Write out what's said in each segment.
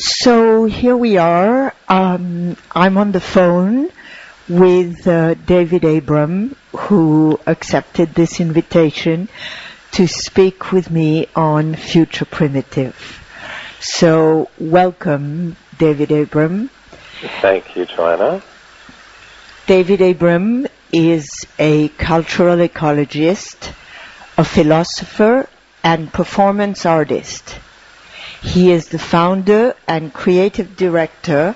So here we are. Um, I'm on the phone with uh, David Abram, who accepted this invitation to speak with me on Future Primitive. So welcome, David Abram. Thank you, Joanna. David Abram is a cultural ecologist, a philosopher, and performance artist. He is the founder and creative director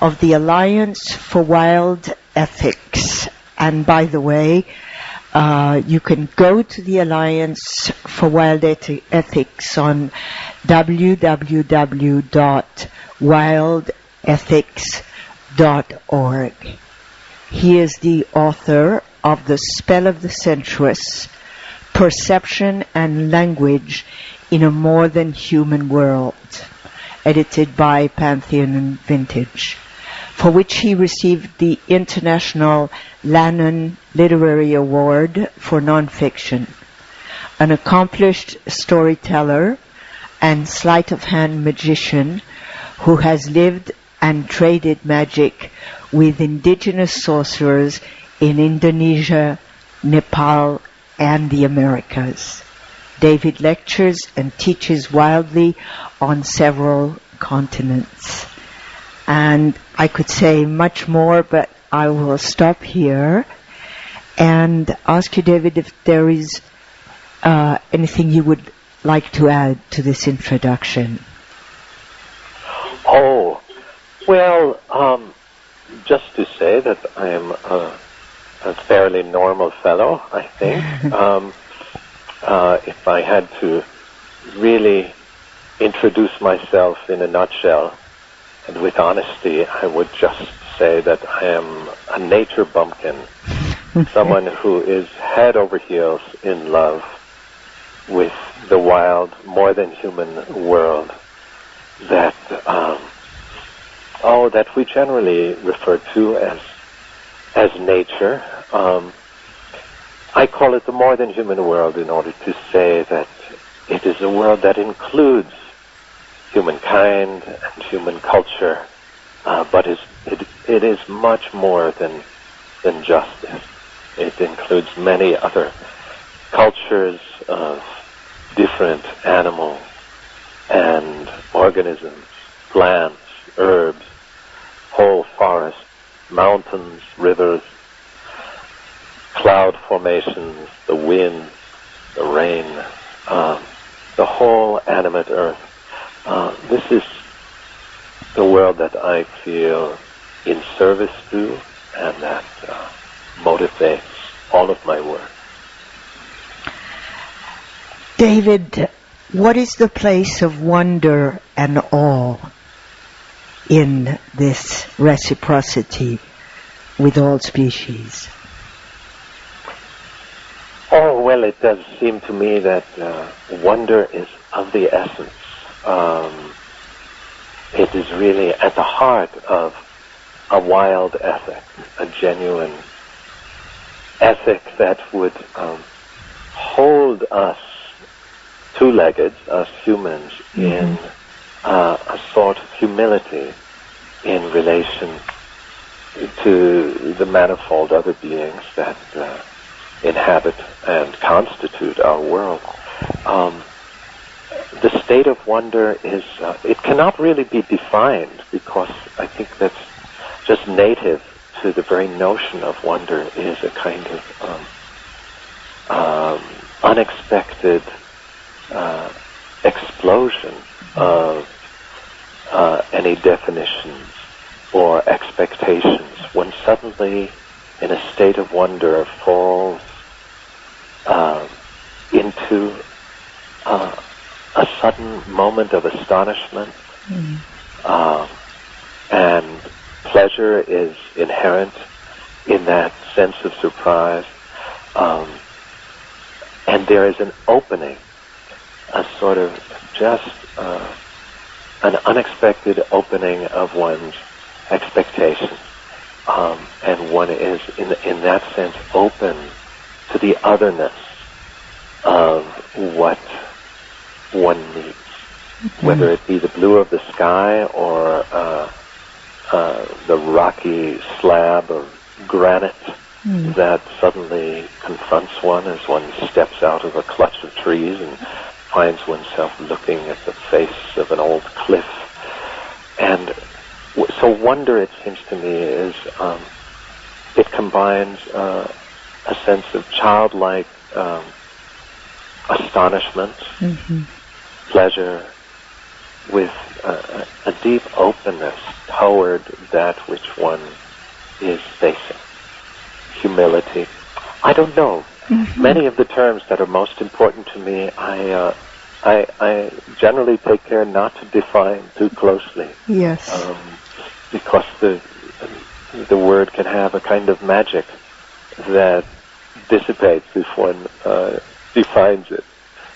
of the Alliance for Wild Ethics. And by the way, uh, you can go to the Alliance for Wild Ethics on www.wildethics.org. He is the author of The Spell of the Sensuous, Perception and Language in a More Than Human World, edited by Pantheon and Vintage, for which he received the International Lannan Literary Award for Nonfiction. An accomplished storyteller and sleight of hand magician who has lived and traded magic with indigenous sorcerers in Indonesia, Nepal, and the Americas. David lectures and teaches wildly on several continents. And I could say much more, but I will stop here and ask you, David, if there is uh, anything you would like to add to this introduction. Oh, well, um, just to say that I am a, a fairly normal fellow, I think. um, uh, if I had to really introduce myself in a nutshell, and with honesty, I would just say that I am a nature bumpkin, someone who is head over heels in love with the wild, more than human world that, um, oh, that we generally refer to as as nature. Um, I call it the more than human world in order to say that it is a world that includes humankind and human culture, uh, but is, it, it is much more than, than justice. It includes many other cultures of different animals and organisms, plants, herbs, whole forests, mountains, rivers, cloud formations, the wind, the rain, uh, the whole animate earth. Uh, this is the world that I feel in service to and that uh, motivates all of my work. David, what is the place of wonder and awe in this reciprocity with all species? Oh, well, it does seem to me that uh, wonder is of the essence. Um, it is really at the heart of a wild ethic, a genuine ethic that would um, hold us two-legged, us humans, mm-hmm. in uh, a sort of humility in relation to the manifold other beings that uh, inhabit and constitute our world. Um, the state of wonder is, uh, it cannot really be defined because I think that's just native to the very notion of wonder is a kind of um, um, unexpected uh, explosion of uh, any definitions or expectations when suddenly in a state of wonder falls uh, into uh, a sudden moment of astonishment, mm. uh, and pleasure is inherent in that sense of surprise, um, and there is an opening, a sort of just uh, an unexpected opening of one's expectations, um, and one is in in that sense open to the otherness of what one needs. whether it be the blue of the sky or uh, uh, the rocky slab of granite that suddenly confronts one as one steps out of a clutch of trees and finds oneself looking at the face of an old cliff. And w- so wonder, it seems to me, is um, it combines uh, a sense of childlike um, astonishment, pleasure, with a, a deep openness toward that which one is facing. Humility. I don't know. Many of the terms that are most important to me, I, uh, I, I generally take care not to define too closely Yes. um, because the the word can have a kind of magic that dissipates if one uh, defines it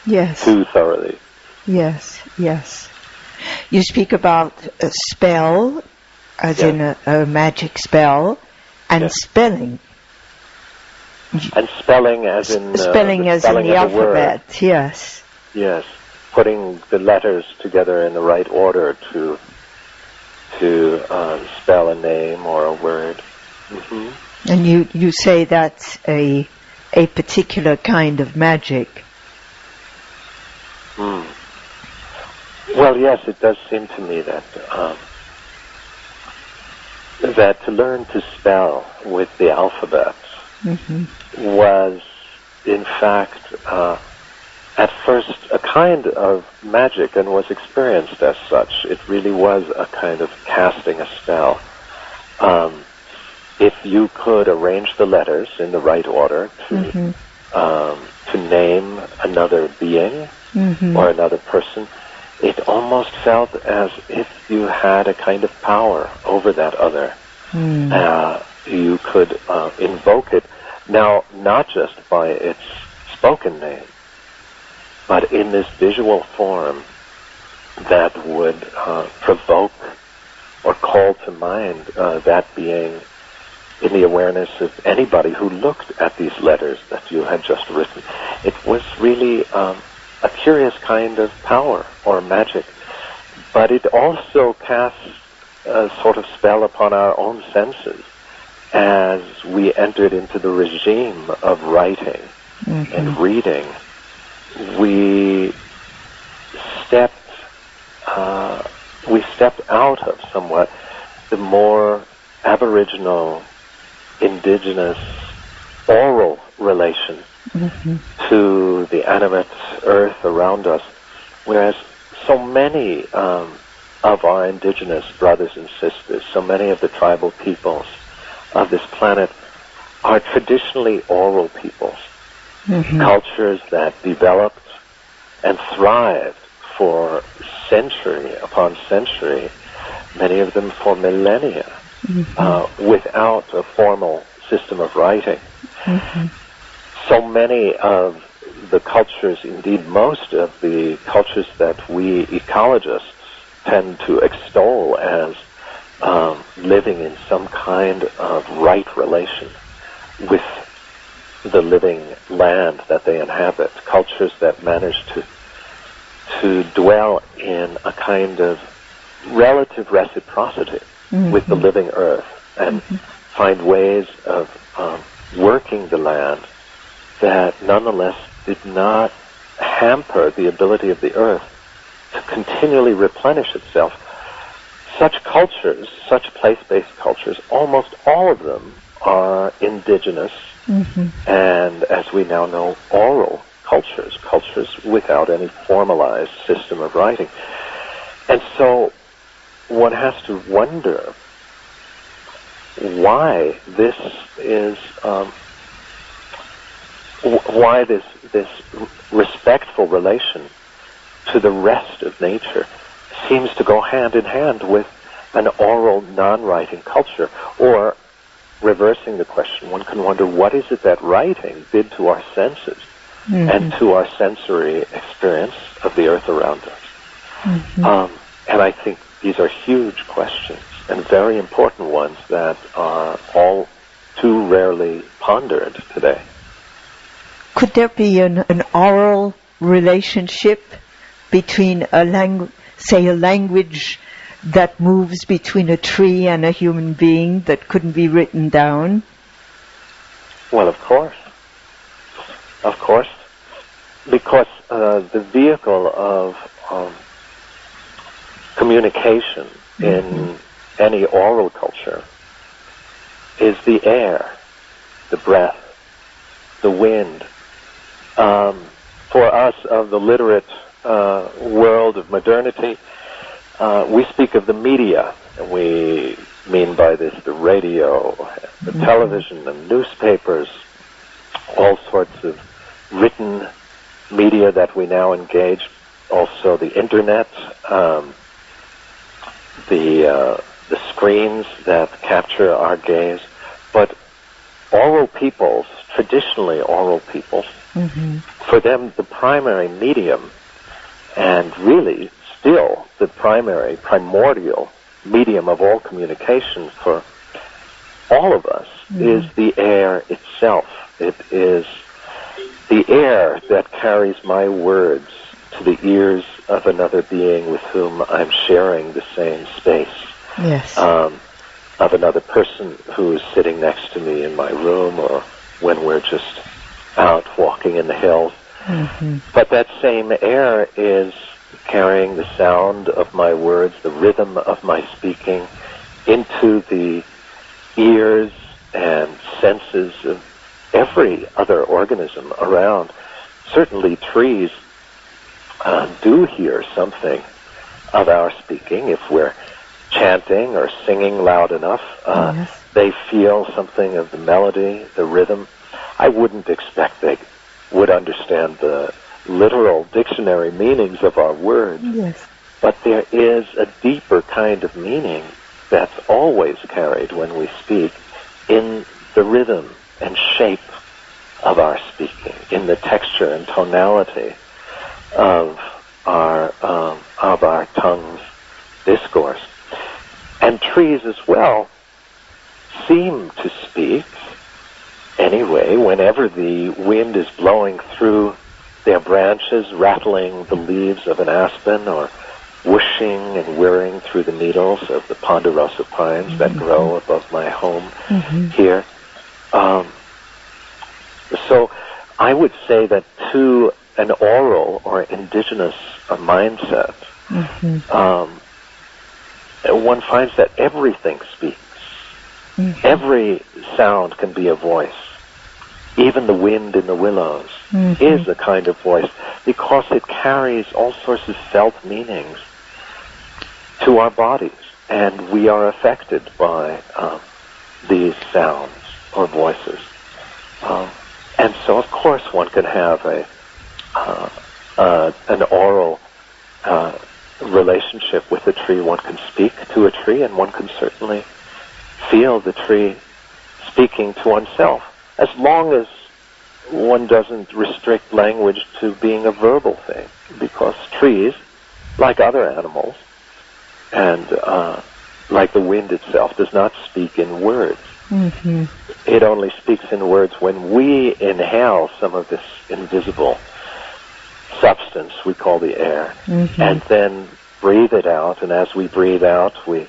yes. too thoroughly. Yes. Yes. You speak about a spell, as Yeah. in a, a magic spell, and Yeah. spelling. And spelling, as in uh, spelling the as in the of a word. alphabet. Yes. Yes, putting the letters together in the right order to to uh, spell a name or a word. hmm And you, you say that's a a particular kind of magic. Mm. Well, yes, it does seem to me that um, that to learn to spell with the alphabet hmm was, in fact, uh, at first a kind of magic and was experienced as such. It really was a kind of casting a spell. Um, if you could arrange the letters in the right order to Mhm. um, to name another being hmm or another person, it almost felt as if you had a kind of power over that other. Mm. Uh, you could uh, invoke it now not just by its spoken name, but in this visual form that would uh, provoke or call to mind uh, that being in the awareness of anybody who looked at these letters that you had just written. It was really um, a curious kind of power or magic, but it also casts a sort of spell upon our own senses as we entered into the regime of writing Mhm. and reading. We stepped uh, we stepped out of somewhat the more aboriginal, indigenous, oral relation Mhm. to the animate earth around us, whereas so many um, of our indigenous brothers and sisters, so many of the tribal peoples of this planet are traditionally oral peoples, Mhm. cultures that developed and thrived for century upon century, many of them for millennia, uh, without a formal system of writing Mhm. so many of the cultures, indeed most of the cultures that we ecologists tend to extol as um, living in some kind of right relation with the living land that they inhabit, cultures that manage to to dwell in a kind of relative reciprocity with the living earth and find ways of um, working the land that nonetheless did not hamper the ability of the earth to continually replenish itself. Such cultures, such place-based cultures, almost all of them are indigenous Mhm. and, as we now know, oral cultures, cultures without any formalized system of writing. And so one has to wonder why this is um, why this this respectful relation to the rest of nature seems to go hand in hand with an oral non-writing culture or reversing the question one can wonder what is it that writing did to our senses and to our sensory experience of the earth around us. Um, and I think these are huge questions and very important ones that are all too rarely pondered today. Could there be an, an oral relationship between a language, say a language that moves between a tree and a human being that couldn't be written down? Well, of course. Of course. Because uh, the vehicle of um, communication mm-hmm. in any oral culture is the air, the breath, the wind. Um, for us of the literate uh, world of modernity, uh, we speak of the media, and we mean by this the radio, the mm-hmm. television, the newspapers, all sorts of written media that we now engage, also the internet, um, the uh, the screens that capture our gaze, but oral peoples, traditionally oral peoples, mm-hmm. for them the primary medium, and really still the primary, primordial medium of all communication for all of us mm-hmm. is the air itself. It is the air that carries my words to the ears of another being with whom I'm sharing the same space. Yes. Um, of another person who is sitting next to me in my room or when we're just out walking in the hills. Mm-hmm. But that same air is carrying the sound of my words, the rhythm of my speaking into the ears and senses of every other organism around. Certainly trees uh, do hear something of our speaking if we're chanting or singing loud enough. Uh, yes. They feel something of the melody, the rhythm. I wouldn't expect they would understand the literal dictionary meanings of our words. Yes. But there is a deeper kind of meaning that's always carried when we speak in the rhythm and shape of our speaking, in the texture and tonality of our um, of our tongue's discourse. And trees as well seem to speak anyway whenever the wind is blowing through their branches, rattling the leaves of an aspen or whooshing and whirring through the needles of the ponderosa pines mm-hmm. that grow above my home mm-hmm. here. Um, so I would say that to an oral or indigenous uh, mindset, mm-hmm. um, one finds that everything speaks. Mm-hmm. Every sound can be a voice. Even the wind in the willows mm-hmm. is a kind of voice because it carries all sorts of felt meanings to our bodies, and we are affected by um, these sounds or voices. Um, and so, of course, one can have a uh, uh, an oral uh, relationship with a tree. One can speak to a tree, and one can certainly feel the tree speaking to oneself, as long as one doesn't restrict language to being a verbal thing, because trees, like other animals, and uh, like the wind itself, does not speak in words. Mm-hmm. It only speaks in words when we inhale some of this invisible substance we call the air, mm-hmm. and then breathe it out. And as we breathe out, we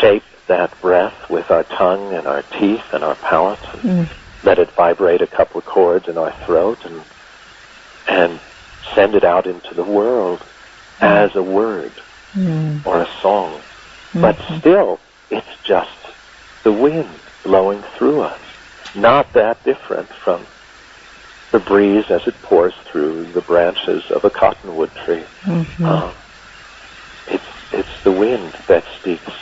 shape that breath with our tongue and our teeth and our palate. And mm. Let it vibrate a couple of chords in our throat and and send it out into the world as a word mm. or a song. Mm-hmm. But still, it's just the wind blowing through us. Not that different from the breeze as it pours through the branches of a cottonwood tree. Mm-hmm. Um, it's it's the wind that speaks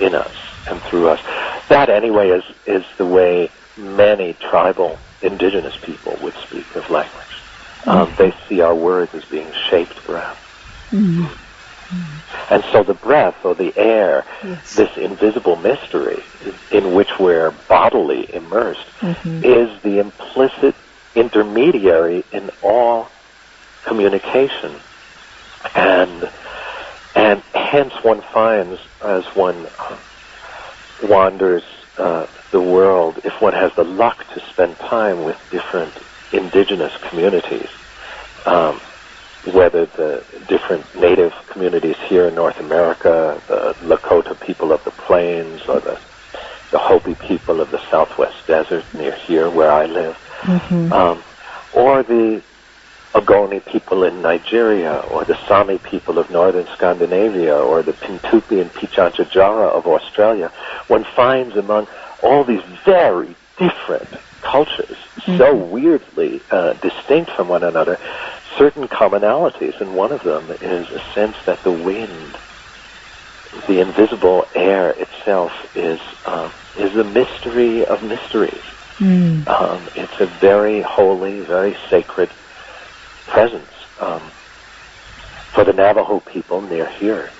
in us and through us. That anyway is is the way many tribal indigenous people would speak of language. Um, mm-hmm. they see our words as being shaped breath. Mm-hmm. And so the breath or the air, yes. this invisible mystery in which we're bodily immersed, mm-hmm. is the implicit intermediary in all communication. And and hence one finds as one wanders uh, the world, if one has the luck to spend time with different indigenous communities, um, whether the different native communities here in North America, the Lakota people of the plains, or the, the Hopi people of the Southwest Desert near here where I live, Mm-hmm. um, or the Ogoni people in Nigeria, or the Sami people of northern Scandinavia, or the Pintupi and Pitjantjatjara of Australia, one finds among all these very different cultures, so weirdly uh, distinct from one another, certain commonalities, and one of them is a sense that the wind, the invisible air itself, is um, is a mystery of mysteries. Mm. Um, it's a very holy, very sacred presence. Um, for the Navajo people near here,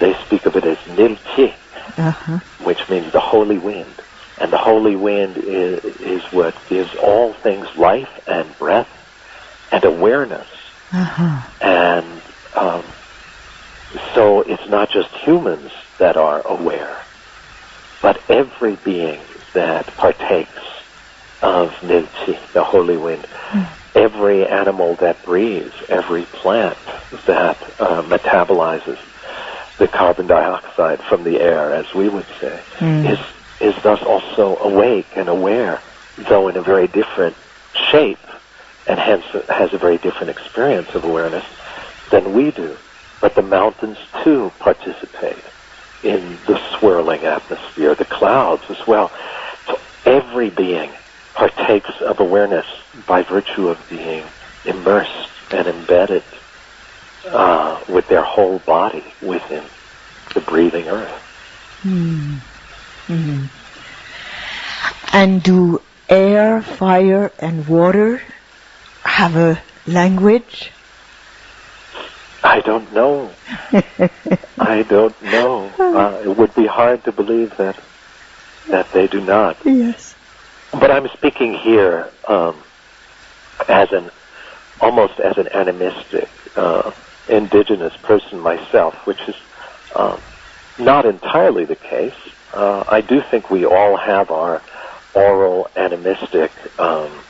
they speak of it as Nilchi, Uh-huh. which means the holy wind. And the holy wind is, is what gives all things life and breath and awareness. Uh-huh. And um, so it's not just humans that are aware, but every being that partakes of Nilchi, the holy wind, every animal that breathes, every plant that uh, metabolizes the carbon dioxide from the air, as we would say, Mm. is is thus also awake and aware, though in a very different shape, and hence has a very different experience of awareness than we do. But the mountains too participate in the swirling atmosphere, the clouds as well. So every being partakes of awareness by virtue of being immersed and embedded uh, with their whole body within the breathing earth. Mm. Mhm. And do air, fire, and water have a language? I don't know. I don't know. Uh, it would be hard to believe that that they do not. yes. But I'm speaking here um, as an almost as an animistic, uh, indigenous person myself, which is um, not entirely the case. Uh, I do think we all have our oral animistic um,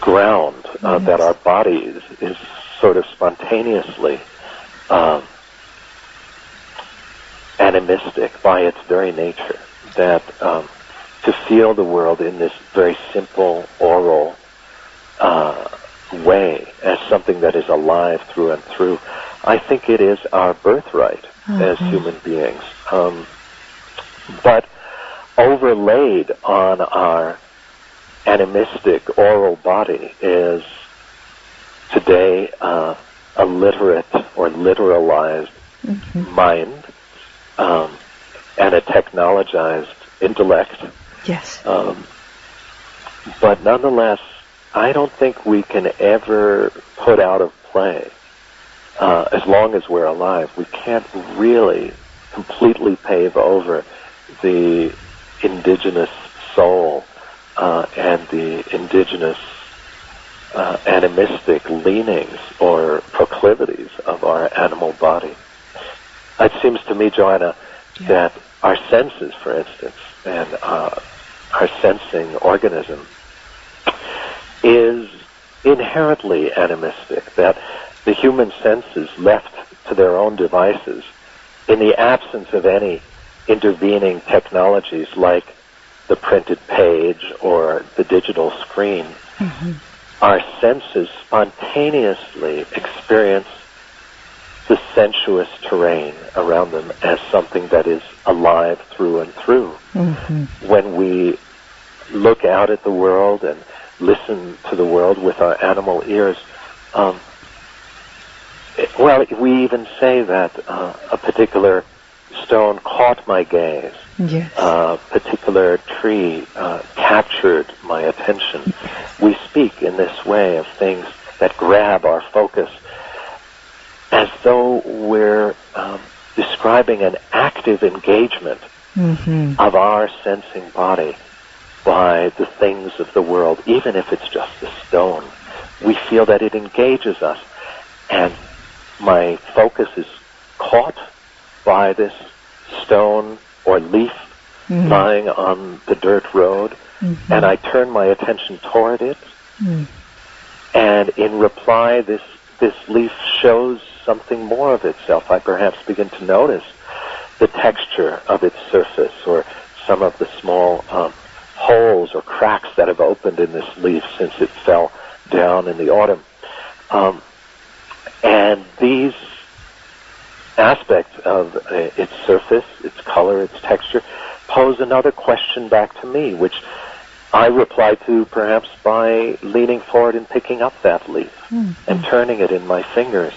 ground uh, that our body is, is sort of spontaneously um, animistic by its very nature. That um, to feel the world in this very simple oral uh, way as something that is alive through and through, I think it is our birthright as Mhm. human beings. Um, but overlaid on our animistic oral body is today uh, a literate or literalized Mhm. mind um, and a technologized intellect. Yes. Um, but nonetheless, I don't think we can ever put out of play, uh, as long as we're alive, we can't really completely pave over the indigenous soul uh, and the indigenous uh, animistic leanings or proclivities of our animal body. It seems to me, Joanna, Yeah. that our senses, for instance, and uh, our sensing organism is inherently animistic, that the human senses left to their own devices, in the absence of any intervening technologies like the printed page or the digital screen, Mhm. our senses spontaneously experience the sensuous terrain around them as something that is alive through and through. Mhm. When we look out at the world and listen to the world with our animal ears, um, it- well, we even say that uh, a particular stone caught my gaze Yes. a particular tree uh, captured my attention. We speak in this way of things that grab our focus as though we're um, describing an active engagement Mhm. of our sensing body by the things of the world, even if it's just a stone. We feel that it engages us, and my focus is caught by this stone or leaf Mhm. lying on the dirt road, Mhm. and I turn my attention toward it, Mm. and in reply, this this leaf shows something more of itself, I perhaps begin to notice the texture of its surface or some of the small um, holes or cracks that have opened in this leaf since it fell down in the autumn. Um, and these aspects of uh, its surface, its color, its texture, pose another question back to me, which I reply to perhaps by leaning forward and picking up that leaf mm-hmm. and turning it in my fingers,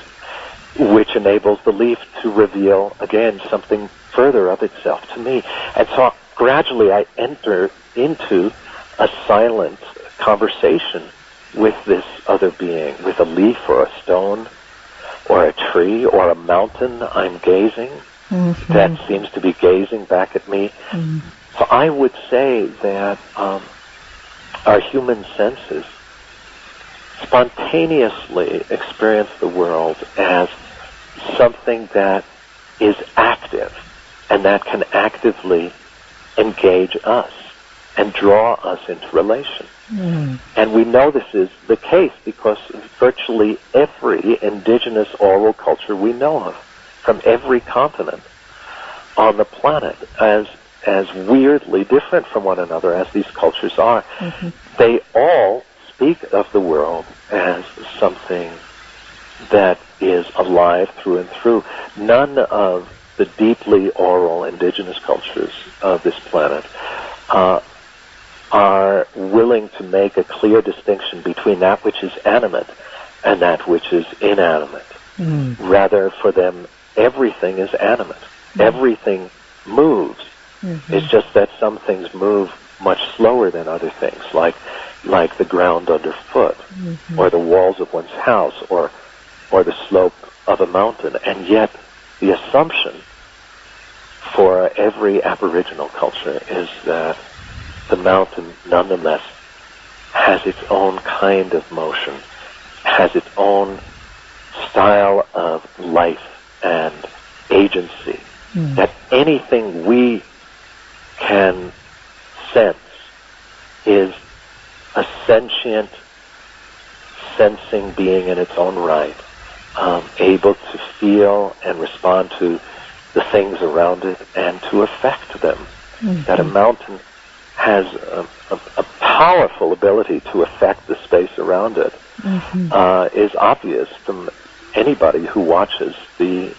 which enables the leaf to reveal again something further of itself to me. And so gradually I enter into a silent conversation with this other being, with a leaf or a stone or a tree or a mountain I'm gazing mm-hmm. that seems to be gazing back at me. Mm-hmm. So I would say that um, our human senses spontaneously experience the world as something that is active and that can actively engage us and draw us into relation. Mm. And we know this is the case because virtually every indigenous oral culture we know of, from every continent on the planet, as as weirdly different from one another as these cultures are, mm-hmm. they all speak of the world as something that is alive through and through. None of the deeply oral indigenous cultures of this planet uh, are willing to make a clear distinction between that which is animate and that which is inanimate. Mm. Rather, for them, everything is animate. Mm. Everything moves. Mm-hmm. It's just that some things move much slower than other things, like like the ground underfoot, mm-hmm. or the walls of one's house, or or the slope of a mountain. And yet, the assumption for every Aboriginal culture is that the mountain nonetheless has its own kind of motion, has its own style of life and agency. Mm. That anything we can sense is a sentient, sensing being in its own right, um, able to feel and respond to the things around it and to affect them. Mm-hmm. That a mountain has a, a, a, powerful ability to affect the space around it mm-hmm. uh, is obvious from anybody who watches the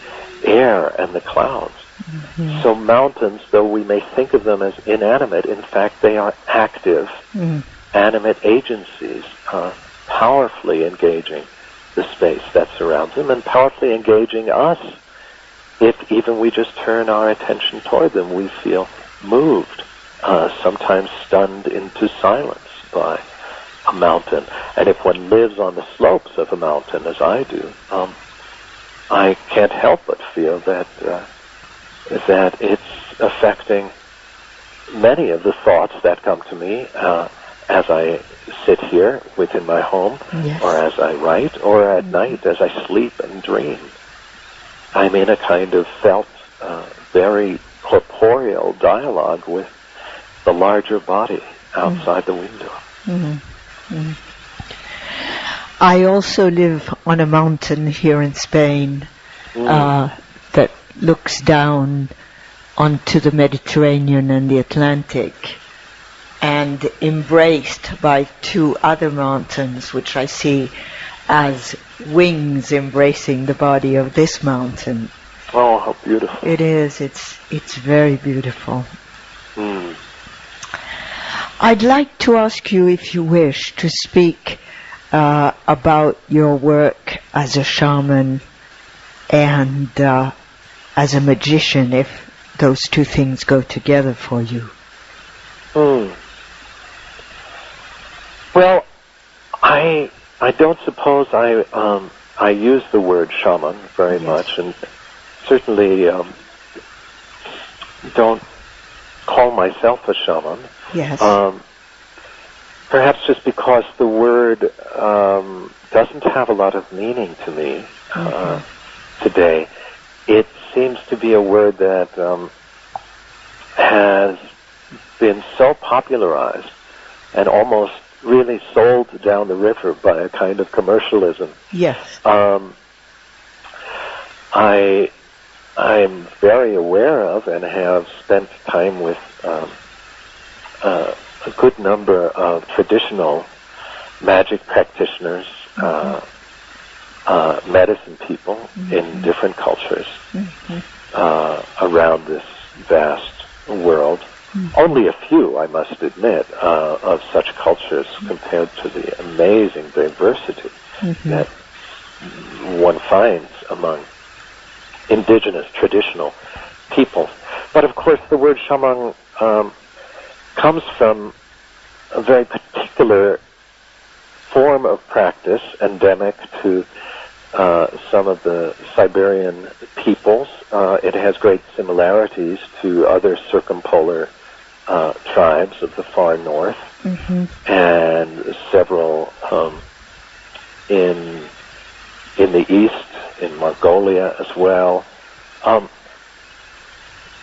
air and the clouds. Mm-hmm. So mountains, though we may think of them as inanimate, in fact they are active, mm. animate agencies, uh, powerfully engaging the space that surrounds them and powerfully engaging us. If even we just turn our attention toward them, we feel moved uh, sometimes stunned into silence by a mountain. And if one lives on the slopes of a mountain, as I do, um, I can't help but feel that uh, that it's affecting many of the thoughts that come to me uh, as I sit here within my home, yes. or as I write, or at mm-hmm. night as I sleep and dream. I'm in a kind of felt, uh, very corporeal dialogue with the larger body outside mm-hmm. the window. Mm-hmm. Mm-hmm. I also live on a mountain here in Spain mm. uh, that looks down onto the Mediterranean and the Atlantic and embraced by two other mountains which I see as wings embracing the body of this mountain. Oh, how beautiful. It is. It's it's very beautiful. Mm. I'd like to ask you, if you wish, to speak uh, about your work as a shaman and uh, as a magician, if those two things go together for you. Hmm. Well, I I don't suppose I um, I use the word shaman very yes. much, and certainly um, don't call myself a shaman. Yes. Um, perhaps just because the word um, doesn't have a lot of meaning to me uh, mm-hmm. today. It seems to be a word that um, has been so popularized and almost really sold down the river by a kind of commercialism. Yes. Um, I I'm very aware of and have spent time with um, uh, a good number of traditional magic practitioners, uh, uh, medicine people in different cultures uh, around this vast world. Only a few, I must admit, uh, of such cultures compared to the amazing diversity that one finds among indigenous traditional peoples. But of course, the word shaman um, comes from a very particular form of practice endemic to uh, some of the Siberian peoples. Uh, it has great similarities to other circumpolar uh, tribes of the far north and several um, in in the east, in Mongolia as well. Um,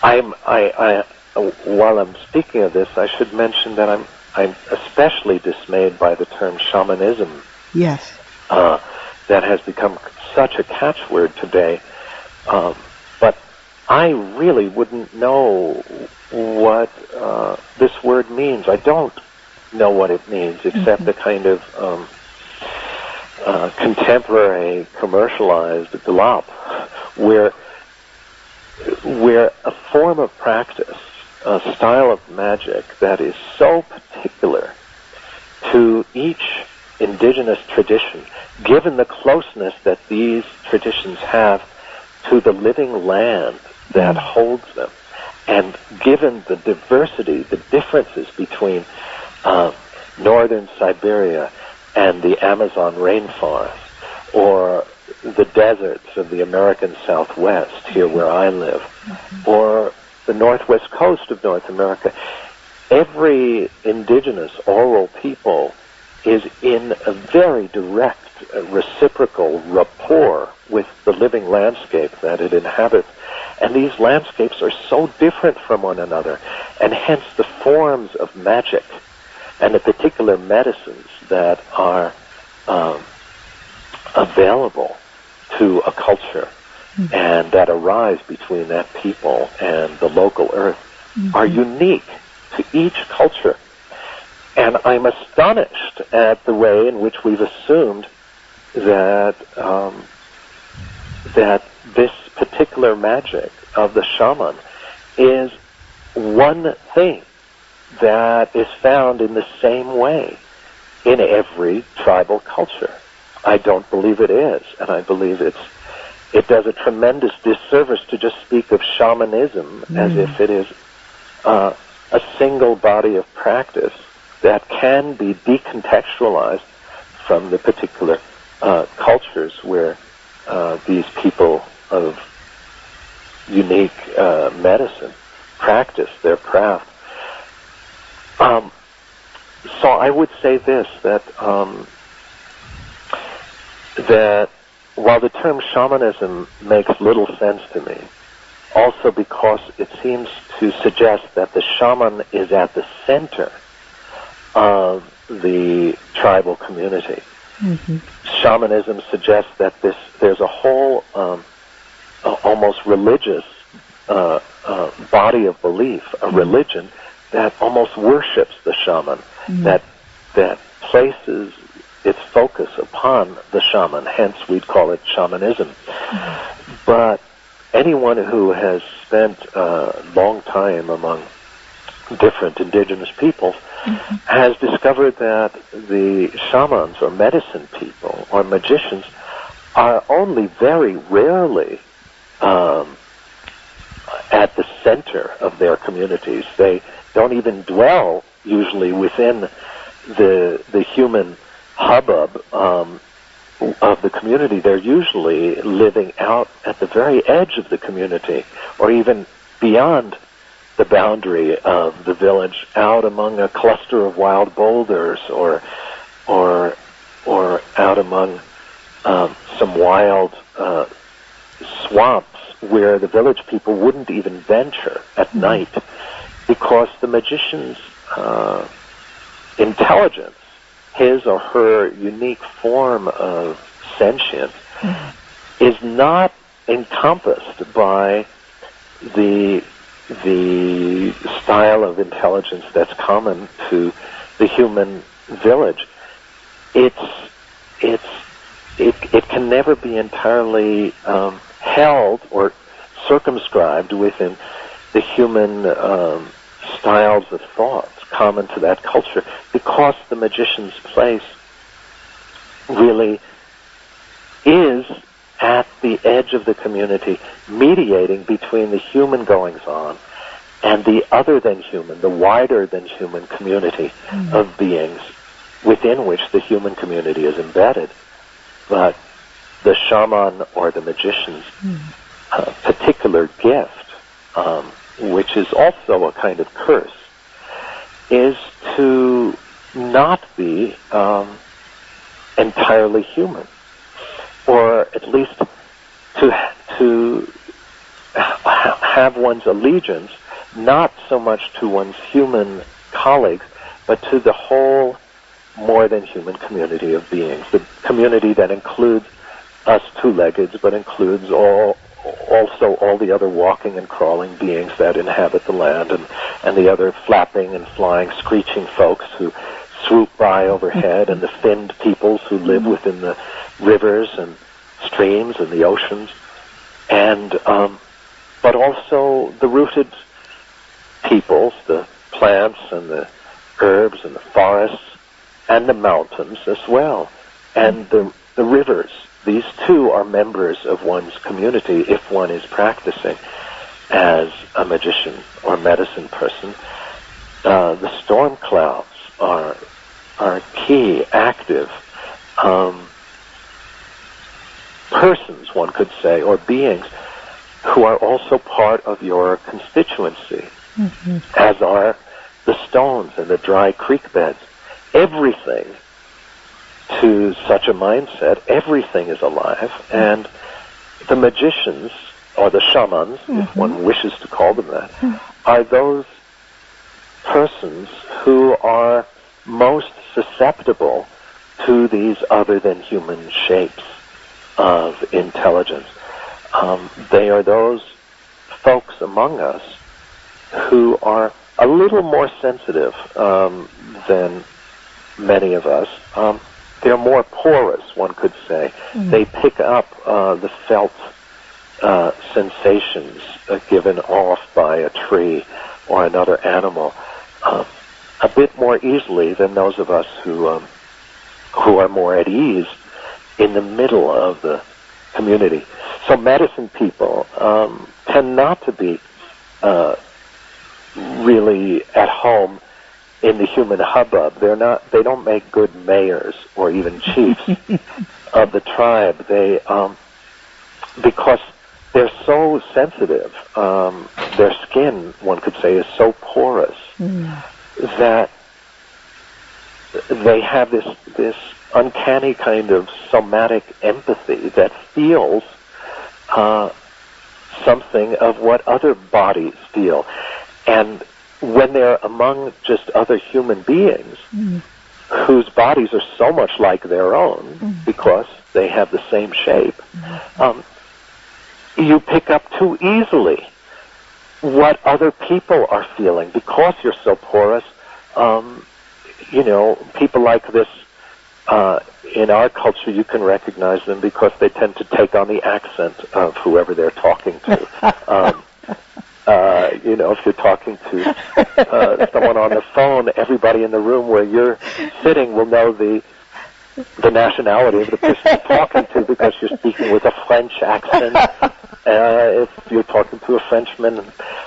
I'm I, I while I'm speaking of this, I should mention that I'm I'm especially dismayed by the term shamanism Yes. uh, that has become such a catchword today. Um, but I really wouldn't know what uh, this word means. I don't know what it means, except the kind of um, uh, contemporary commercialized glop, where where a form of practice, a style of magic that is so particular to each indigenous tradition, given the closeness that these traditions have to the living land that holds them, and given the diversity, the differences between uh, northern Siberia and the Amazon rainforest, or the deserts of the American Southwest, here where I live, or the northwest coast of North America. Every indigenous oral people is in a very direct, uh, reciprocal rapport with the living landscape that it inhabits. And these landscapes are so different from one another, and hence the forms of magic and the particular medicines that are um, available to a culture and that arise between that people and the local earth are unique to each culture. And I'm astonished at the way in which we've assumed that um, that this particular magic of the shaman is one thing that is found in the same way in every tribal culture. I don't believe it is, and I believe it's it does a tremendous disservice to just speak of shamanism as if it is uh, a single body of practice that can be decontextualized from the particular uh, cultures where uh, these people of unique uh, medicine practice their craft. Um, so I would say this that um, that while the term shamanism makes little sense to me, also because it seems to suggest that the shaman is at the center of the tribal community. Shamanism suggests that this there's a whole um, almost religious uh, uh, body of belief, a religion that almost worships the shaman, that that places its focus upon the shaman. Hence, we'd call it shamanism. But anyone who has spent a long time among different indigenous peoples has discovered that the shamans or medicine people or magicians are only very rarely um, at the center of their communities. They don't even dwell usually within the the human hubbub um, of the community. They're usually living out at the very edge of the community, or even beyond the boundary of the village, out among a cluster of wild boulders, or or or out among um, some wild uh, swamps where the village people wouldn't even venture at night because the magician's uh, intelligence his or her unique form of sentience is not encompassed by the the style of intelligence that's common to the human village. It's it's it it can never be entirely um, held or circumscribed within the human um, styles of thought common to that culture because the magician's place really is at the edge of the community, mediating between the human goings on and the other than human, the wider than human community mm. of beings within which the human community is embedded. But the shaman or the magician's mm. uh, particular gift, um, which is also a kind of curse, is to not be um, entirely human, or at least to to have one's allegiance not so much to one's human colleagues, but to the whole more than human community of beings, the community that includes us two-leggeds, but includes all also all the other walking and crawling beings that inhabit the land and, and the other flapping and flying, screeching folks who swoop by overhead and the finned peoples who live within the rivers and streams and the oceans. And, um, but also the rooted peoples, the plants and the herbs and the forests and the mountains as well. And the, the rivers these two are members of one's community if one is practicing as a magician or medicine person. Uh, the storm clouds are are key, active um, persons, one could say, or beings who are also part of your constituency, mm-hmm. as are the stones and the dry creek beds. Everything to such a mindset, everything is alive, and the magicians, or the shamans, mm-hmm. if one wishes to call them that, mm-hmm. are those persons who are most susceptible to these other than human shapes of intelligence. Um, they are those folks among us who are a little more sensitive um, than many of us. Um, they're more porous, one could say. Mm. They pick up uh, the felt uh, sensations uh, given off by a tree or another animal uh, a bit more easily than those of us who um, who are more at ease in the middle of the community. So medicine people um, tend not to be uh, really at home in the human hubbub. They're not. They don't make good mayors or even chiefs of the tribe. They um, because they're so sensitive. Um, their skin, one could say, is so porous mm. that they have this this uncanny kind of somatic empathy that feels uh, something of what other bodies feel, and when they're among just other human beings mm. whose bodies are so much like their own mm. because they have the same shape, mm. um, you pick up too easily what other people are feeling because you're so porous. Um, you know, people like this uh, in our culture, you can recognize them because they tend to take on the accent of whoever they're talking to. um, uh, you know, if you're talking to uh, someone on the phone, everybody in the room where you're sitting will know the the nationality of the person you're talking to because you're speaking with a French accent. Uh, if you're talking to a Frenchman,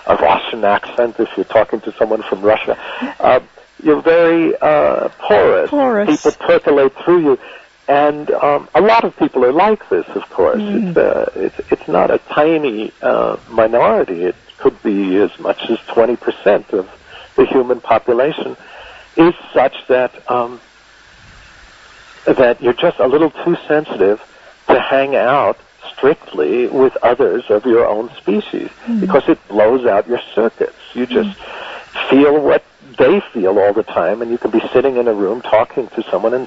a Russian accent. If you're talking to someone from Russia, uh, you're very uh, porous. porous. People percolate through you. And um, a lot of people are like this, of course. Mm. It's, uh, it's, it's not a tiny uh, minority. It could be as much as 20% of the human population, is such that um, that you're just a little too sensitive to hang out strictly with others of your own species mm because it blows out your circuits. You just mm feel what they feel all the time, and you can be sitting in a room talking to someone and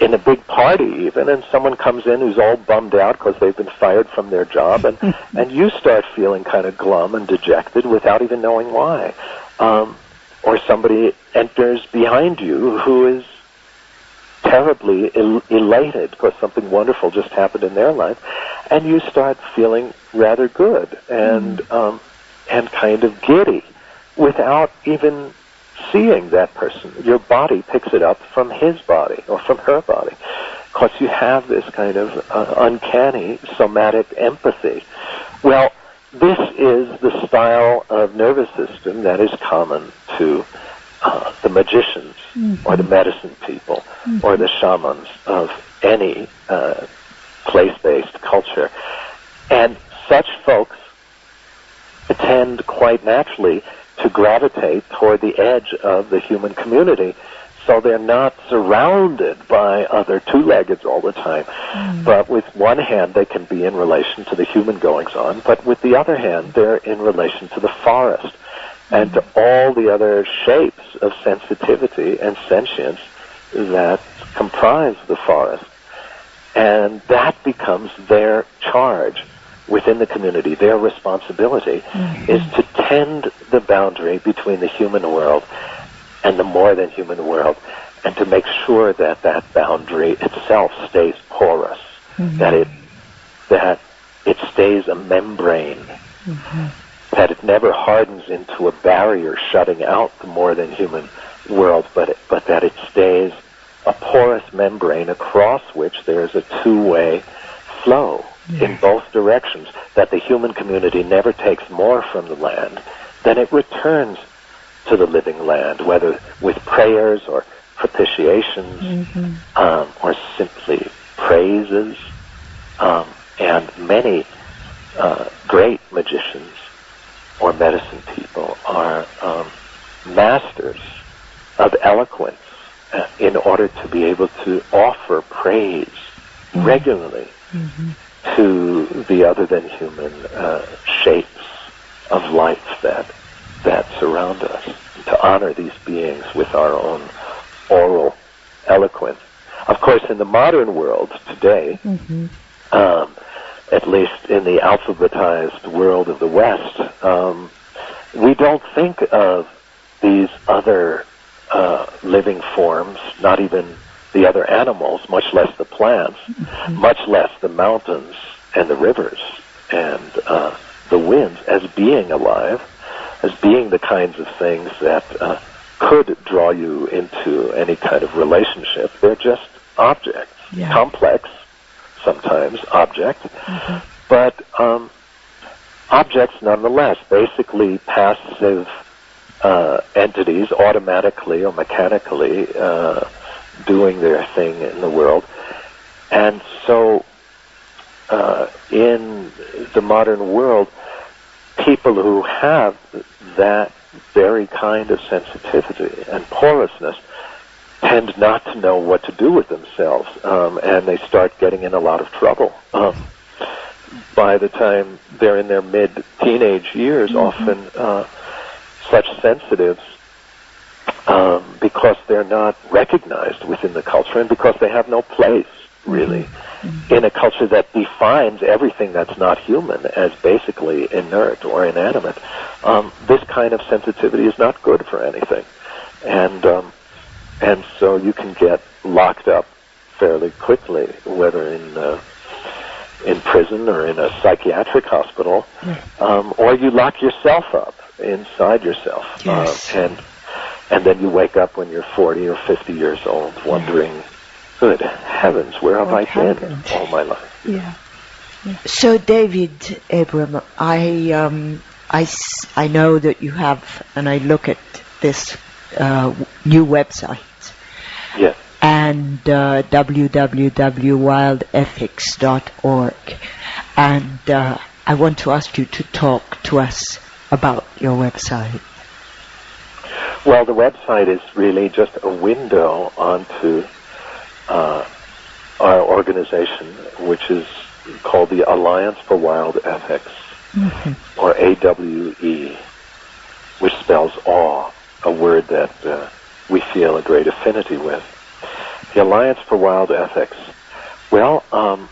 in a big party even, and someone comes in who's all bummed out because they've been fired from their job, and and you start feeling kind of glum and dejected without even knowing why. Um, or somebody enters behind you who is terribly el- elated because something wonderful just happened in their life, and you start feeling rather good and mm. um, and kind of giddy without even seeing that person. Your body picks it up from his body or from her body because you have this kind of uh, uncanny somatic empathy. Well, this is the style of nervous system that is common to uh, the magicians mm-hmm. or the medicine people mm-hmm. or the shamans of any uh, place-based culture. And such folks tend quite naturally to gravitate toward the edge of the human community so they're not surrounded by other two-leggeds all the time. Mm. But with one hand, they can be in relation to the human goings-on, but with the other hand, they're in relation to the forest and to all the other shapes of sensitivity and sentience that comprise the forest. And that becomes their charge within the community. Their responsibility mm-hmm. is to tend the boundary between the human world and the more than human world and to make sure that that boundary itself stays porous, mm-hmm. that it that it stays a membrane mm-hmm that it never hardens into a barrier shutting out the more than human world, but it, but that it stays a porous membrane across which there is a two-way flow yeah. in both directions. That the human community never takes more from the land than it returns to the living land, whether with prayers or propitiations mm-hmm. um, or simply praises. Um, and many uh, great magicians or medicine people are um, masters of eloquence uh, in order to be able to offer praise mm-hmm. regularly mm-hmm. To the other than human uh, shapes of life that that surround us, to honor these beings with our own oral eloquence. Of course, in the modern world today, mm-hmm. um, at least in the alphabetized world of the West, um, we don't think of these other uh, living forms, not even the other animals, much less the plants, mm-hmm. much less the mountains and the rivers and uh, the winds, as being alive, as being the kinds of things that uh, could draw you into any kind of relationship. They're just objects, yeah. complex sometimes object, mm-hmm. but um, objects nonetheless, basically passive uh, entities automatically or mechanically uh, doing their thing in the world. And so uh, in the modern world, people who have that very kind of sensitivity and porousness tend not to know what to do with themselves, um, and they start getting in a lot of trouble. Um, by the time they're in their mid teenage years, mm-hmm. often uh, such sensitives, um, because they're not recognized within the culture and because they have no place really mm-hmm. in a culture that defines everything that's not human as basically inert or inanimate. Um, this kind of sensitivity is not good for anything, and um, and so you can get locked up fairly quickly, whether in uh, in prison or in a psychiatric hospital, um, or you lock yourself up inside yourself, yes. uh, and and then you wake up when you're 40 or 50 years old, wondering, "Good heavens, where have what I happened? been all my life?" Yeah. yeah. So, David Abram, I um, I I know that you have, and I look at this uh, new website. Yes. And uh, www.wildethics.org. And uh, I want to ask you to talk to us about your website. Well, the website is really just a window onto uh, our organization, which is called the Alliance for Wild Ethics, mm-hmm. or AWE, which spells awe a word that uh, we feel a great affinity with. The Alliance for Wild Ethics. Well, um,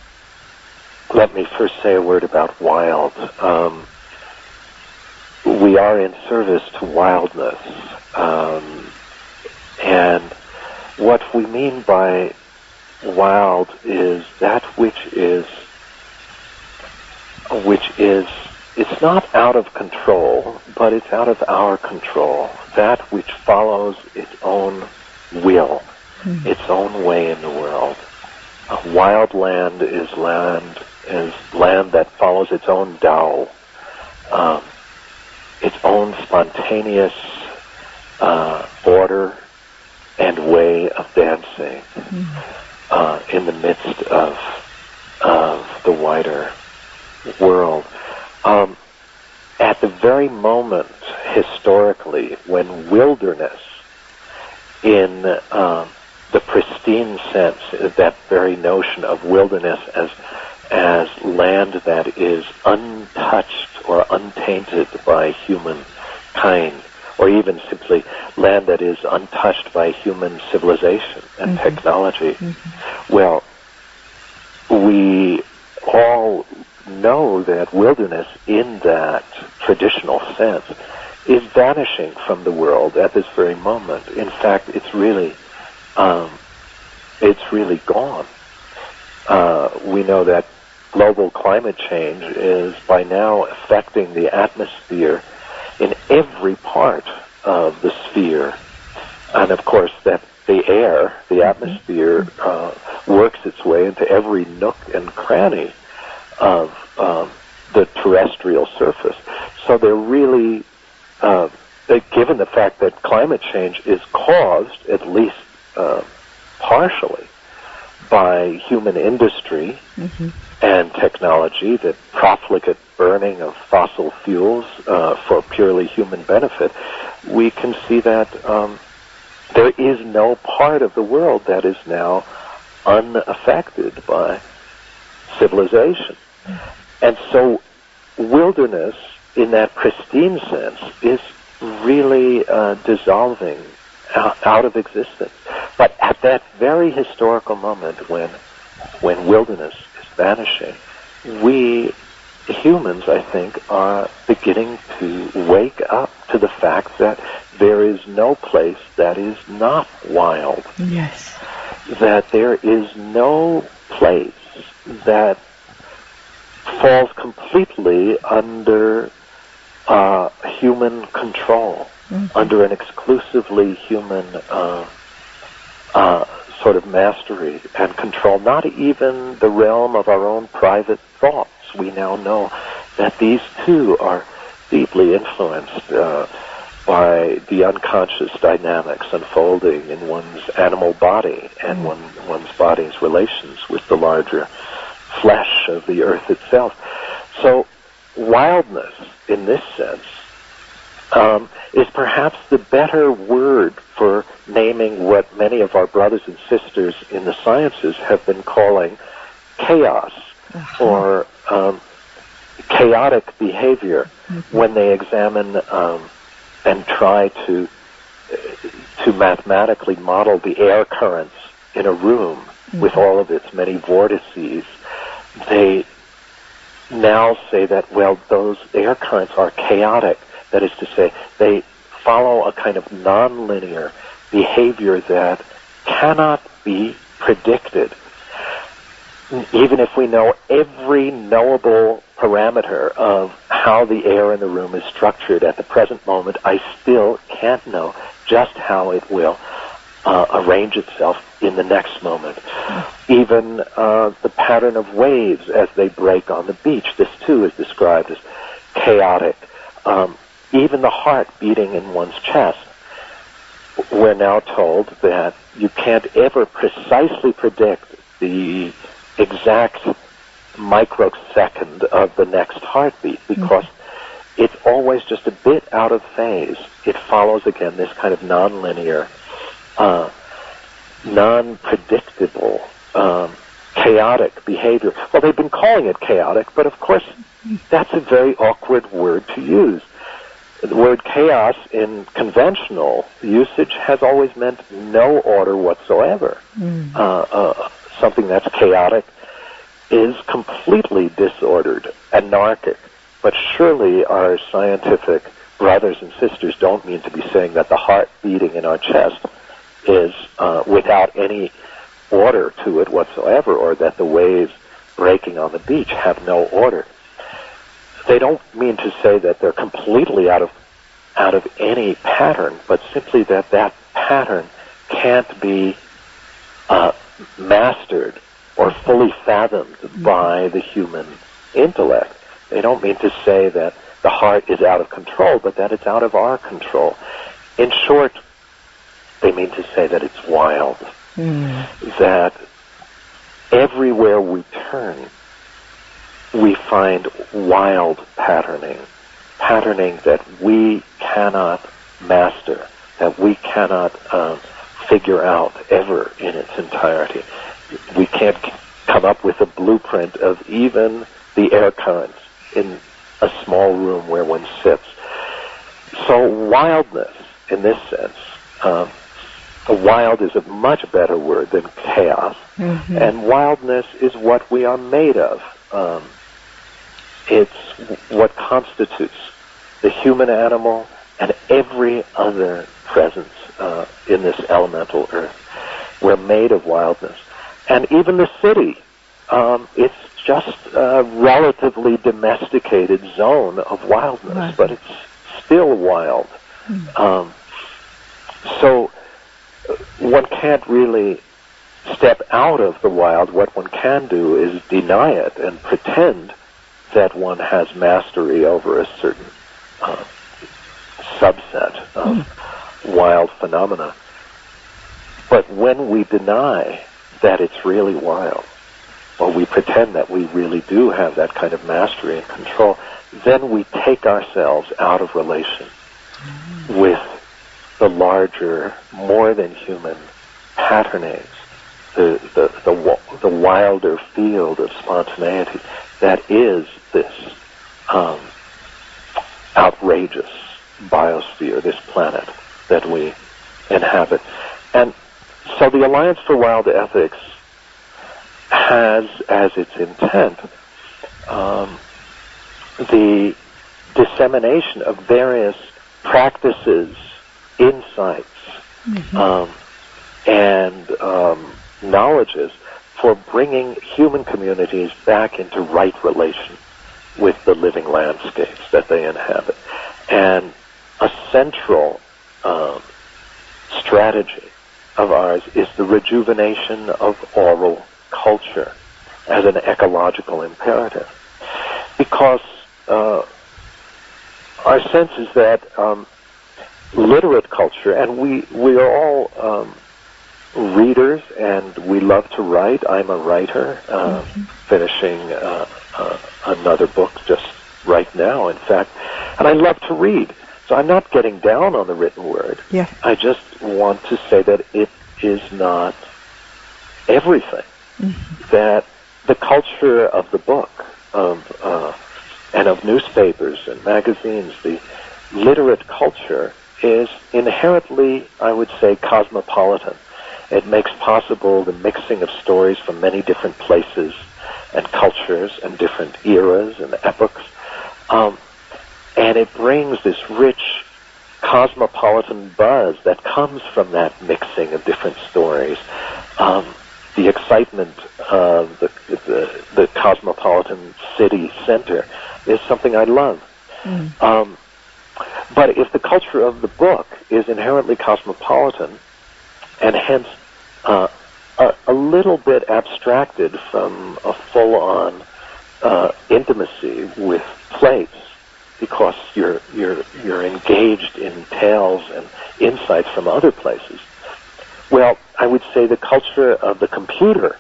let me first say a word about wild. Um, we are in service to wildness. Um, and what we mean by wild is that which is which is it's not out of control, but it's out of our control. That which follows its own will, mm-hmm. its own way in the world. A wild land is land is land that follows its own Tao, um, its own spontaneous uh, order and way of dancing mm-hmm. uh, in the midst of of the wider world. Um, at the very moment, historically, when wilderness, in um, the pristine sense, that very notion of wilderness as as land that is untouched or untainted by humankind, or even simply land that is untouched by human civilization and mm-hmm. technology. Mm-hmm. Well, we all know that wilderness in that traditional sense is vanishing from the world at this very moment. In fact, it's really, um, it's really gone. Uh, we know that global climate change is by now affecting the atmosphere every part of the sphere. And of course, that the air, the mm-hmm. atmosphere, uh, works its way into every nook and cranny of um, the terrestrial surface. So they're really, uh, given the fact that climate change is caused, at least uh, partially, by human industry mm-hmm. and technology, the profligate burning of fossil fuels uh, for purely human benefit, we can see that um, there is no part of the world that is now unaffected by civilization. And so wilderness, in that pristine sense, is really uh, dissolving out of existence. But at that very historical moment when, when wilderness is vanishing, we humans, I think, are beginning to wake up to the fact that there is no place that is not wild. Yes. That there is no place that falls completely under uh, human control, mm-hmm. under an exclusively human uh, uh, sort of mastery and control, not even the realm of our own private thoughts. We now know that these too are deeply influenced uh, by the unconscious dynamics unfolding in one's animal body and mm. one, one's body's relations with the larger flesh of the earth itself. So wildness, in this sense, um, is perhaps the better word for naming what many of our brothers and sisters in the sciences have been calling chaos uh-huh. or um, chaotic behavior mm-hmm. when they examine um, and try to to mathematically model the air currents in a room mm-hmm. with all of its many vortices they now say that, well, those air currents are chaotic. That is to say, they follow a kind of nonlinear behavior that cannot be predicted. Even if we know every knowable parameter of how the air in the room is structured at the present moment, I still can't know just how it will uh, arrange itself in the next moment. Even uh, the pattern of waves as they break on the beach, this too is described as chaotic. Um, even the heart beating in one's chest. We're now told that you can't ever precisely predict the exact microsecond of the next heartbeat because mm-hmm. it's always just a bit out of phase. It follows again this kind of nonlinear uh, non-predictable, um, chaotic behavior. Well, they've been calling it chaotic, but of course, that's a very awkward word to use. the word chaos in conventional usage has always meant no order whatsoever. Mm. Uh, uh, something that's chaotic is completely disordered, anarchic. But surely our scientific brothers and sisters don't mean to be saying that the heart beating in our chest is uh, without any order to it whatsoever, or that the waves breaking on the beach have no order. They don't mean to say that they're completely out of out of any pattern, but simply that that pattern can't be uh, mastered or fully fathomed by the human intellect. They don't mean to say that the heart is out of control, but that it's out of our control. In short, they mean to say that it's wild. Mm. That everywhere we turn, we find wild patterning, patterning that we cannot master, that we cannot um, figure out ever in its entirety. We can't come up with a blueprint of even the air currents in a small room where one sits. So wildness, in this sense, um, wild is a much better word than chaos, Mhm. and wildness is what we are made of. Um, it's what constitutes the human animal and every other presence uh, in this elemental earth. We're made of wildness. And even the city, um, it's just a relatively domesticated zone of wildness, Right. but it's still wild. Um, so uh, one can't really step out of the wild. What one can do is deny it and pretend that one has mastery over a certain uh, subset of wild phenomena. But when we deny that it's really wild, or we pretend that we really do have that kind of mastery and control, then we take ourselves out of relation with the larger, more than human patternings, the, the, the, the wilder field of spontaneity that is this um, outrageous biosphere, this planet that we inhabit. And so the Alliance for Wild Ethics has as its intent um, the dissemination of various practices, insights, um, and um, knowledges for bringing human communities back into right relation with the living landscapes that they inhabit. And a central um, strategy of ours is the rejuvenation of oral culture as an ecological imperative. Because uh, our sense is that um, literate culture, and we, we are all um, readers and we love to write. I'm a writer, uh, finishing uh, uh, another book just right now, in fact, and I love to read. So I'm not getting down on the written word. Yeah. I just want to say that it is not everything. That the culture of the book, of uh, and of newspapers and magazines, the literate culture is inherently, I would say, cosmopolitan. It makes possible the mixing of stories from many different places and cultures and different eras and epochs. Um, and it brings this rich cosmopolitan buzz that comes from that mixing of different stories. Um, the excitement of the, the, the cosmopolitan city center is something I love. Um, but if the culture of the book is inherently cosmopolitan, and hence uh, a, a little bit abstracted from a full-on uh, intimacy with place, because you're you're you're engaged in tales and insights from other places. Well, I would say the culture of the computer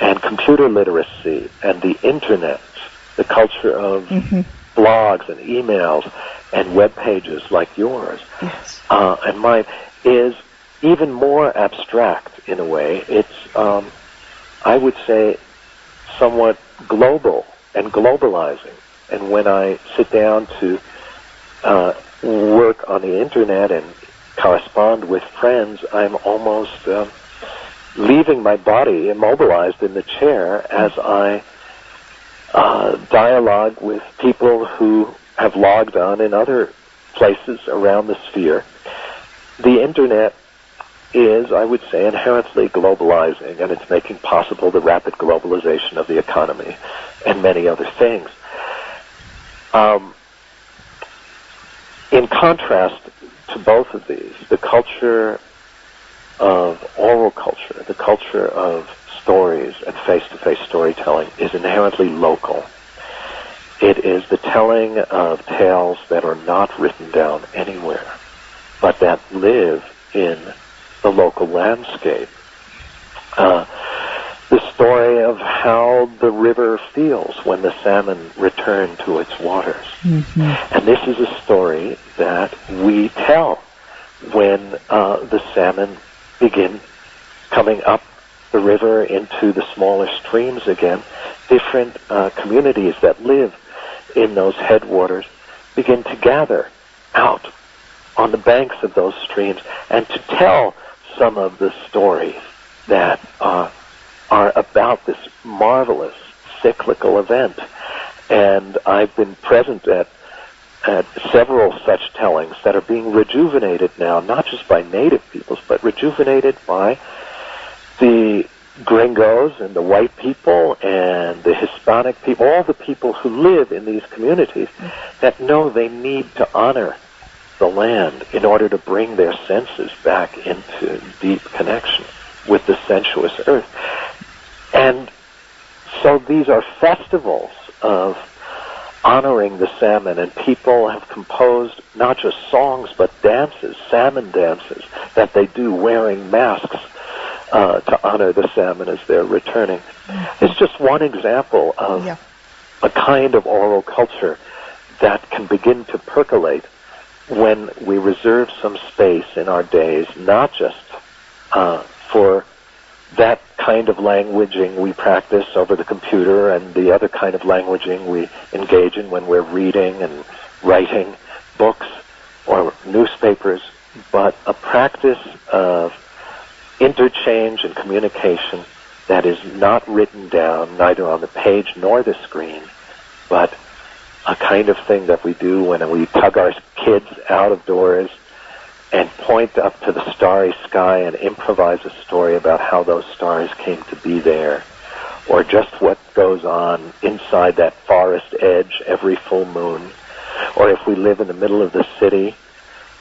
and computer literacy and the internet, the culture of blogs and emails and web pages like yours Yes. uh, and mine is even more abstract in a way. It's, um, I would say, somewhat global and globalizing. And when I sit down to uh, work on the internet and correspond with friends, I'm almost uh, leaving my body immobilized in the chair as I uh, dialogue with people who have logged on in other places around the sphere. The internet is, I would say, inherently globalizing, and it's making possible the rapid globalization of the economy and many other things. Um, in contrast to both of these, the culture of oral culture, the culture of stories and face-to-face storytelling is inherently local. It is the telling of tales that are not written down anywhere, but that live in the local landscape. Uh, story of how the river feels when the salmon return to its waters. Mm-hmm. And this is a story that we tell when uh, the salmon begin coming up the river into the smaller streams again. Different uh, communities that live in those headwaters begin to gather out on the banks of those streams and to tell some of the stories that uh, are about this marvelous cyclical event. And I've been present at, at several such tellings that are being rejuvenated now, not just by native peoples, but rejuvenated by the gringos and the white people and the Hispanic people, all the people who live in these communities that know they need to honor the land in order to bring their senses back into deep connection with the sensuous earth. And so these are festivals of honoring the salmon, and people have composed not just songs but dances, salmon dances, that they do wearing masks uh, to honor the salmon as they're returning. It's just one example of yeah. a kind of oral culture that can begin to percolate when we reserve some space in our days, not just uh, for that kind of languaging we practice over the computer and the other kind of languaging we engage in when we're reading and writing books or newspapers, but a practice of interchange and communication that is not written down neither on the page nor the screen, but a kind of thing that we do when we tug our kids out of doors and point up to the starry sky and improvise a story about how those stars came to be there, or just what goes on inside that forest edge every full moon, or if we live in the middle of the city,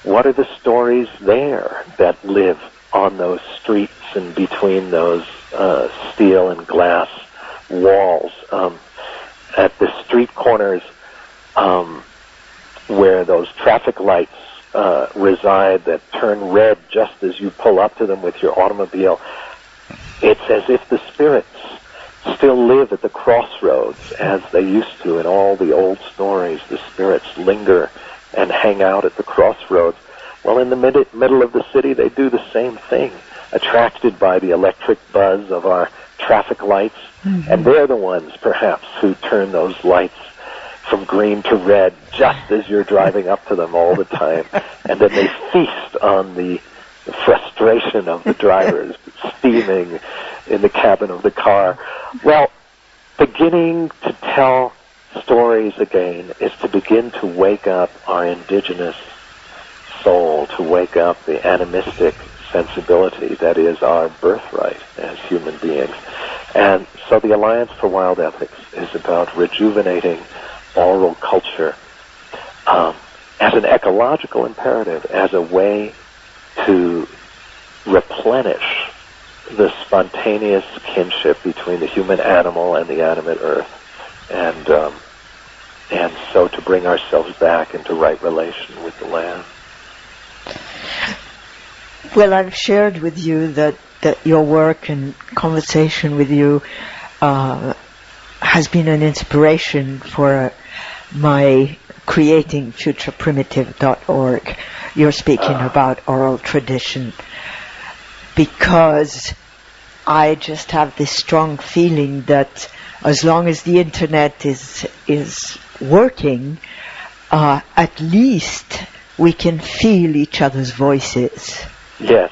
what are the stories there that live on those streets and between those uh, steel and glass walls? Um, at the street corners um, where those traffic lights uh, reside that turn red just as you pull up to them with your automobile. It's as if the spirits still live at the crossroads as they used to in all the old stories. The spirits linger and hang out at the crossroads. Well, in the mid- middle of the city, they do the same thing, attracted by the electric buzz of our traffic lights. Mm-hmm. And they're the ones, perhaps, who turn those lights from green to red just as you're driving up to them all the time. And then they feast on the frustration of the drivers steaming in the cabin of the car. Well, beginning to tell stories again is to begin to wake up our indigenous soul, to wake up the animistic sensibility that is our birthright as human beings. And so the Alliance for Wild Ethics is about rejuvenating oral culture um, as an ecological imperative, as a way to replenish the spontaneous kinship between the human animal and the animate earth, and um, and so to bring ourselves back into right relation with the land. Well, I've shared with you that, that your work and conversation with you uh, has been an inspiration for my creating futureprimitive.org. You're speaking uh. about oral tradition because I just have this strong feeling that as long as the internet is is working, uh, at least we can feel each other's voices. Yes.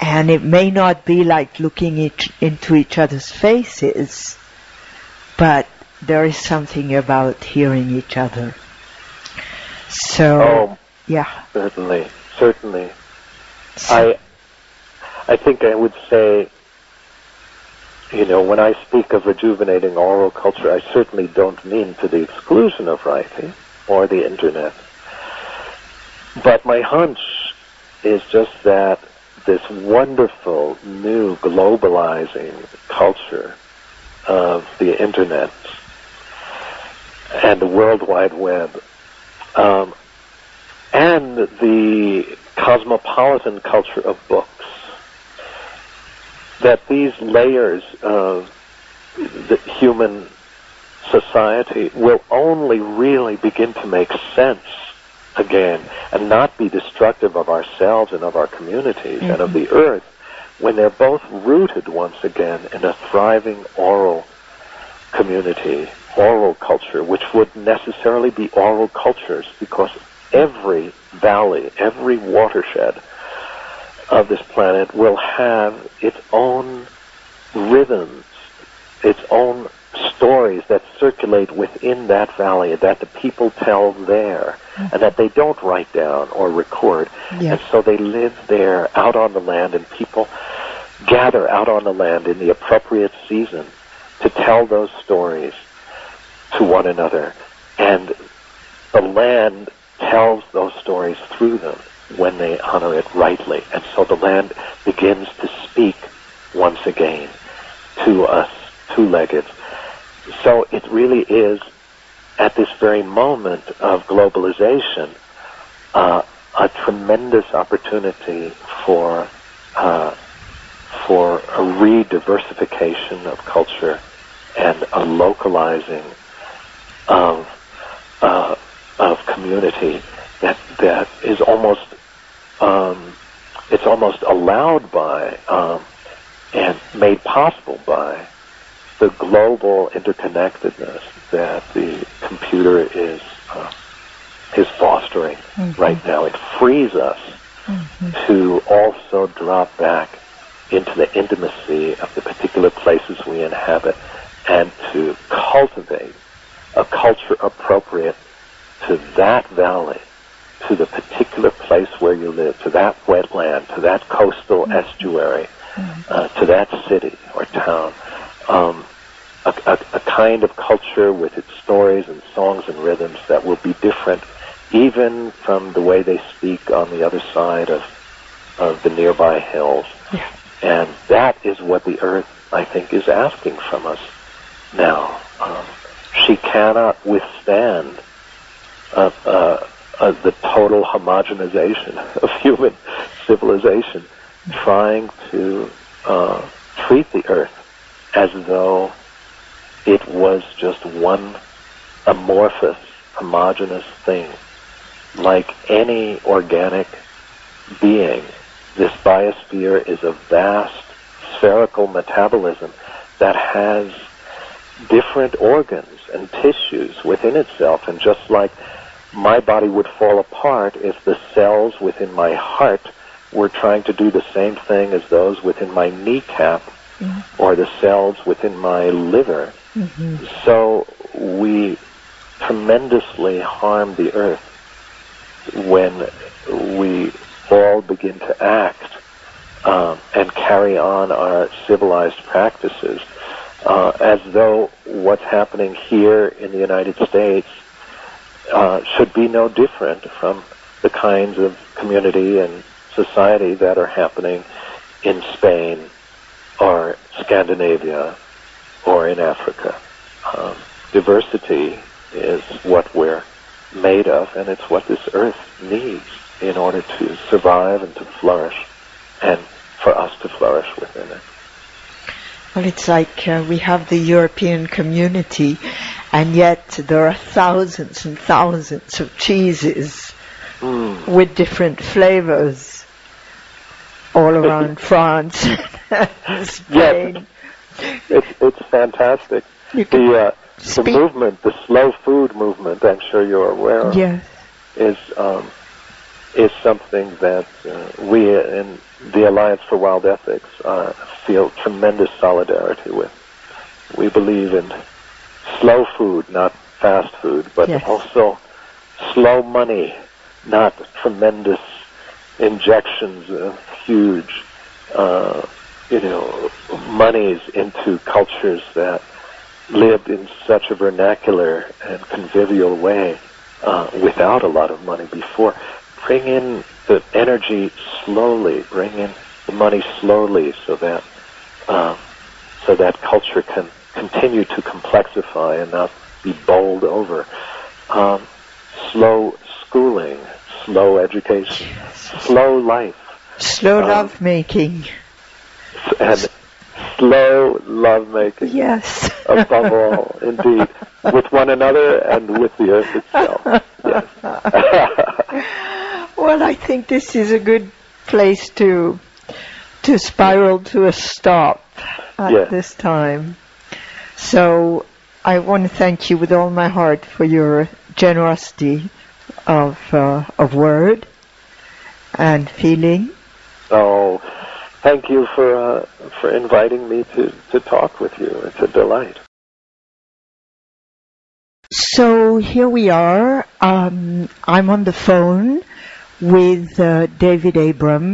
And it may not be like looking each, into each other's faces, but there is something about hearing each other. So, Oh, yeah. certainly, certainly. So- I, I think I would say, you know, when I speak of rejuvenating oral culture, I certainly don't mean to the exclusion of writing or the internet. But my hunch is just that this wonderful new globalizing culture of the internet and the World Wide Web um, and the cosmopolitan culture of books, that these layers of the human society will only really begin to make sense again and not be destructive of ourselves and of our communities and of the earth when they're both rooted once again in a thriving oral community, oral culture, which would necessarily be oral cultures because every valley, every watershed of this planet will have its own rhythms, its own stories that circulate within that valley that the people tell there and that they don't write down or record. Yeah. And so they live there out on the land and people gather out on the land in the appropriate season to tell those stories to one another. And the land tells those stories through them when they honor it rightly. And so the land begins to speak once again to us two-legged. So it really is at this very moment of globalization uh, a tremendous opportunity for uh, for a re-diversification of culture and a localizing of uh, of community that that is almost um, it's almost allowed by um, and made possible by the global interconnectedness that the computer is uh, is fostering right now. It frees us to also drop back into the intimacy of the particular places we inhabit and to cultivate a culture appropriate to that valley, to the particular place where you live, to that wetland, to that coastal estuary, uh, to that city or town. Um, a, a, a kind of culture with its stories and songs and rhythms that will be different even from the way they speak on the other side of, of the nearby hills. Yeah. And that is what the earth, I think, is asking from us now. Um, she cannot withstand uh, uh, uh, the total homogenization of human civilization, trying to treat the earth as though it was just one amorphous, homogenous thing. Like any organic being, this biosphere is a vast spherical metabolism that has different organs and tissues within itself. And just like my body would fall apart if the cells within my heart were trying to do the same thing as those within my kneecap or the cells within my liver. So we tremendously harm the earth when we all begin to act um, and carry on our civilized practices uh, as though what's happening here in the United States uh, should be no different from the kinds of community and society that are happening in Spain or Scandinavia or in Africa. Um, diversity is what we're made of, and it's what this earth needs in order to survive and to flourish, and for us to flourish within it. Well, it's like uh, we have the European community, and yet there are thousands and thousands of cheeses Mm. with different flavors all around France, Spain. It's it's fantastic. The uh, the movement, the slow food movement, I'm sure you're aware of, Yes. is um, is something that uh, we in the Alliance for Wild Ethics uh, feel tremendous solidarity with. We believe in slow food, not fast food, but Yes. also slow money, not tremendous injections of huge, uh, you know, monies into cultures that lived in such a vernacular and convivial way uh, without a lot of money before. Bring in the energy slowly. Bring in the money slowly, so that uh, so that culture can continue to complexify and not be bowled over. Um, slow schooling, slow education, slow life, Slow Um, love making. and slow lovemaking. Yes. above all, indeed, with one another and with the earth itself. Yes. well, I think this is a good place to to spiral to a stop at Yes. this time. So I want to thank you with all my heart for your generosity of uh, of word and feeling. oh, thank you for uh, for inviting me to to talk with you. It's a delight. So here we are. Um, I'm on the phone with uh, David Abram.